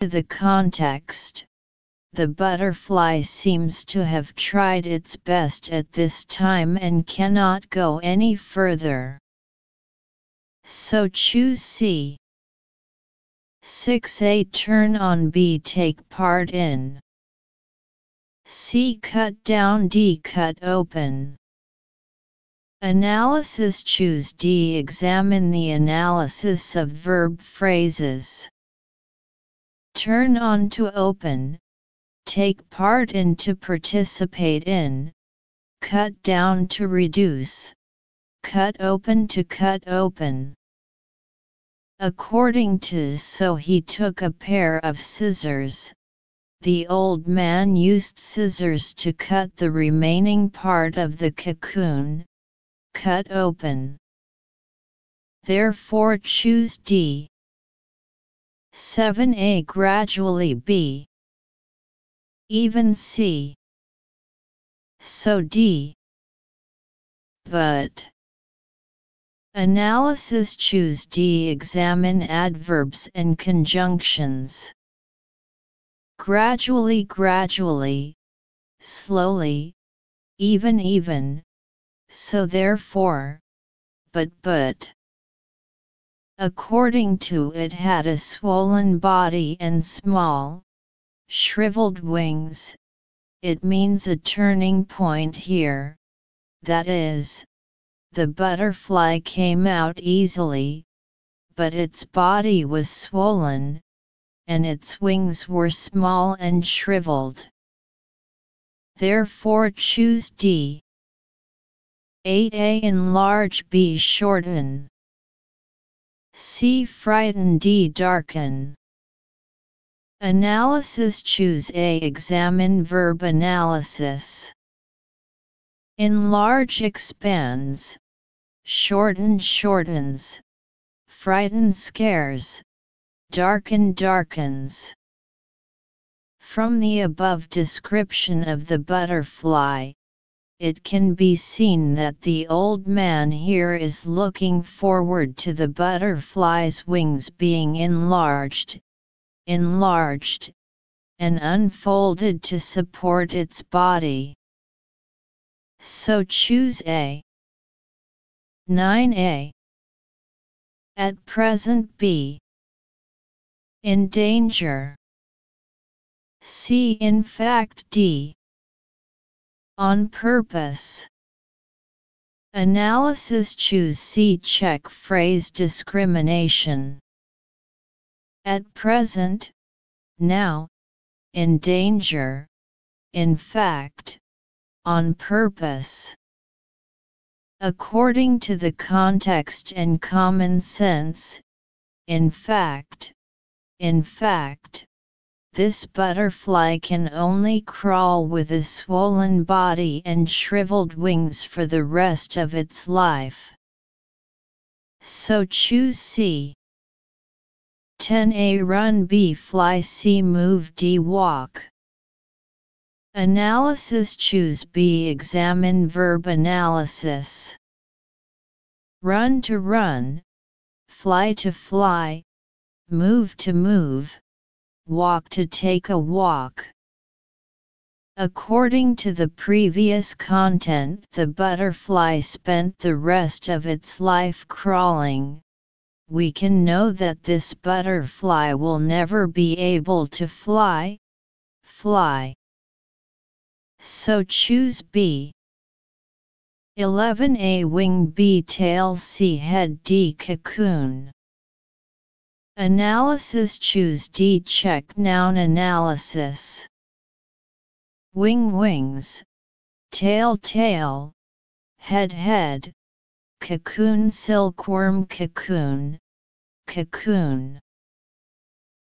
the context, the butterfly seems to have tried its best at this time and cannot go any further. So choose C. 6a Turn on B Take part in C cut down D cut open Analysis Choose D Examine the analysis of verb phrases Turn on to open Take part in to participate in Cut down to reduce Cut open to cut open According to so he took a pair of scissors. The old man used scissors to cut the remaining part of the cocoon, cut open. Therefore choose D. 7a gradually B. Even C. So D. But. Analysis Choose D. Examine adverbs and conjunctions. Gradually, gradually, slowly, even, even, so therefore, but, but. According to it had a swollen body and small, shriveled wings, it means a turning point here, that is, the butterfly came out easily, but its body was swollen, and its wings were small and shriveled. Therefore choose D. 8a Enlarge B Shorten C Frighten D Darken. Analysis Choose A Examine verb analysis. Enlarge expands, shorten shortens, frighten scares, darken darkens. From the above description of the butterfly, it can be seen that the old man here is looking forward to the butterfly's wings being enlarged, enlarged, and unfolded to support its body. So choose A. 9a. At present B. In danger. C. In fact D. On purpose. Analysis Choose C. Check phrase discrimination. At present, now, in danger, in fact, on purpose. According to the context and common sense, in fact, in fact, this butterfly can only crawl with a swollen body and shriveled wings for the rest of its life. So choose C. 10a Run B Fly C Move D Walk Analysis Choose B Examine verb analysis Run to run, fly to fly, move to move, walk to take a walk. According to the previous content the butterfly spent the rest of its life crawling, we can know that this butterfly will never be able to fly, fly. So choose B. 11a Wing B Tail C Head D Cocoon Analysis Choose D Check Noun Analysis. Wing Wings. Tail Tail. Head Head. Cocoon Silkworm Cocoon. Cocoon.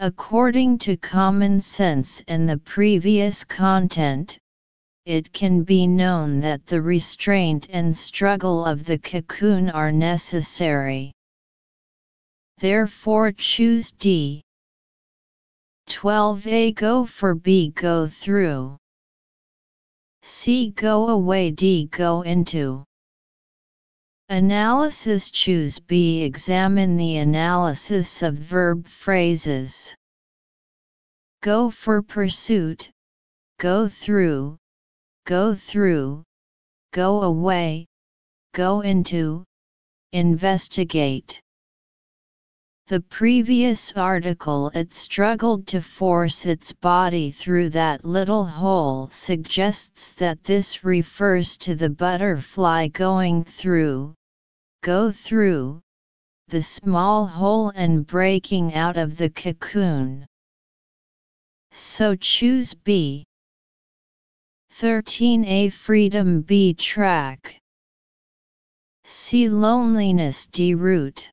According to common sense and the previous content, it can be known that the restraint and struggle of the cocoon are necessary. Therefore choose D. 12a Go for B Go through. C Go away D Go into. Analysis Choose B Examine the analysis of verb phrases. Go for pursuit, go through, go through, go away, go into, investigate. The previous article it struggled to force its body through that little hole suggests that this refers to the butterfly going through, go through, the small hole and breaking out of the cocoon. So choose B. 13a Freedom B track See Loneliness D route.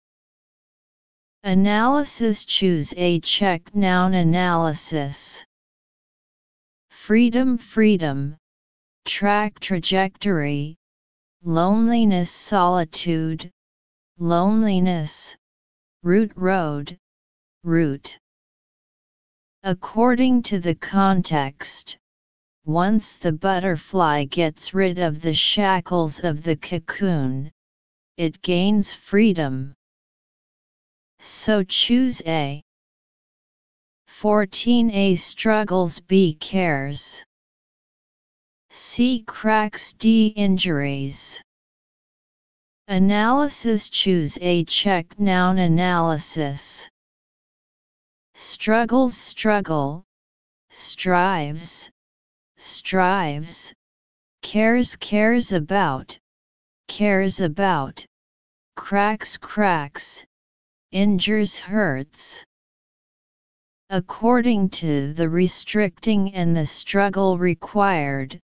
Analysis Choose a check noun analysis. Freedom Freedom. Track trajectory. Loneliness Solitude. Loneliness. Route Road. Route According to the context, once the butterfly gets rid of the shackles of the cocoon, it gains freedom. So choose A. 14A struggles B cares. C cracks D injuries. Analysis choose A check noun analysis. Struggles struggle, strives, strives, cares cares about, cares about, cracks cracks, injures hurts. According to the restricting and the struggle required,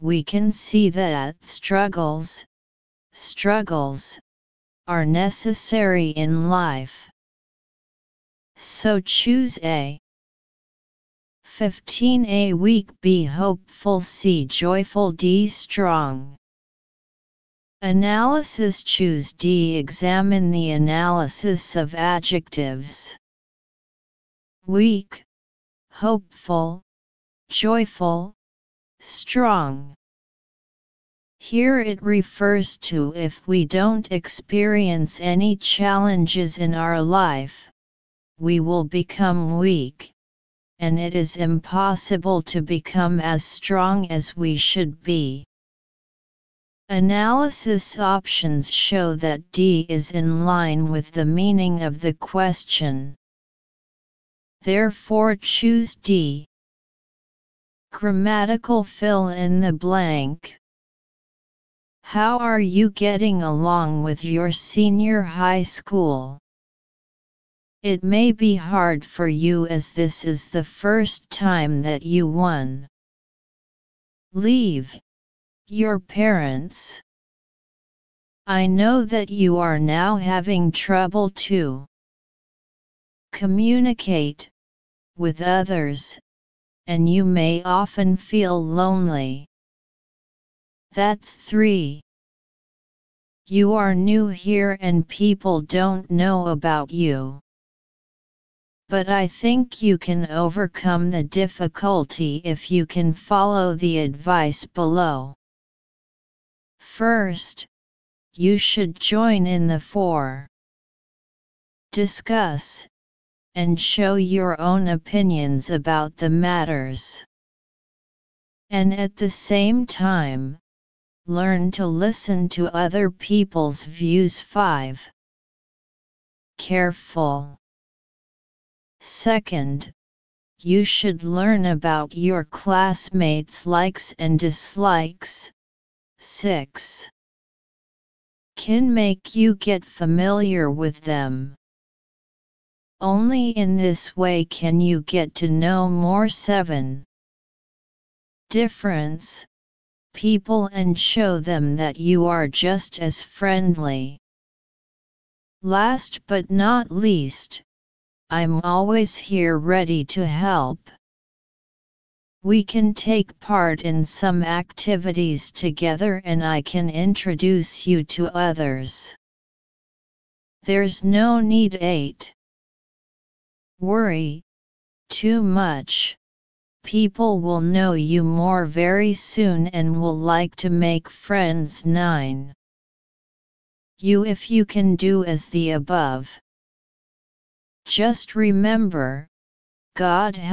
we can see that struggles, struggles, are necessary in life. So choose A. 15A weak B hopeful C joyful D strong. Analysis Choose D. Examine the analysis of adjectives. Weak, hopeful, joyful, strong. Here it refers to if we don't experience any challenges in our life, we will become weak, and it is impossible to become as strong as we should be. Analysis options show that D is in line with the meaning of the question. Therefore choose D. Grammatical fill in the blank. How are you getting along with your senior high school? It may be hard for you as this is the first time that you won. Leave your parents. I know that you are now having trouble too. Communicate with others, and you may often feel lonely. That's 3. You are new here and people don't know about you. But I think you can overcome the difficulty if you can follow the advice below. First, you should join in the four. Discuss and show your own opinions about the matters. And at the same time, learn to listen to other people's views 5. Careful. Second, you should learn about your classmates' likes and dislikes, 6. Can make you get familiar with them. Only in this way can you get to know more 7. Difference people and show them that you are just as friendly. Last but not least, I'm always here ready to help. We can take part in some activities together and I can introduce you to others. There's no need 8. Worry too much. People will know you more very soon and will like to make friends 9. You if you can do as the above. Just remember, God help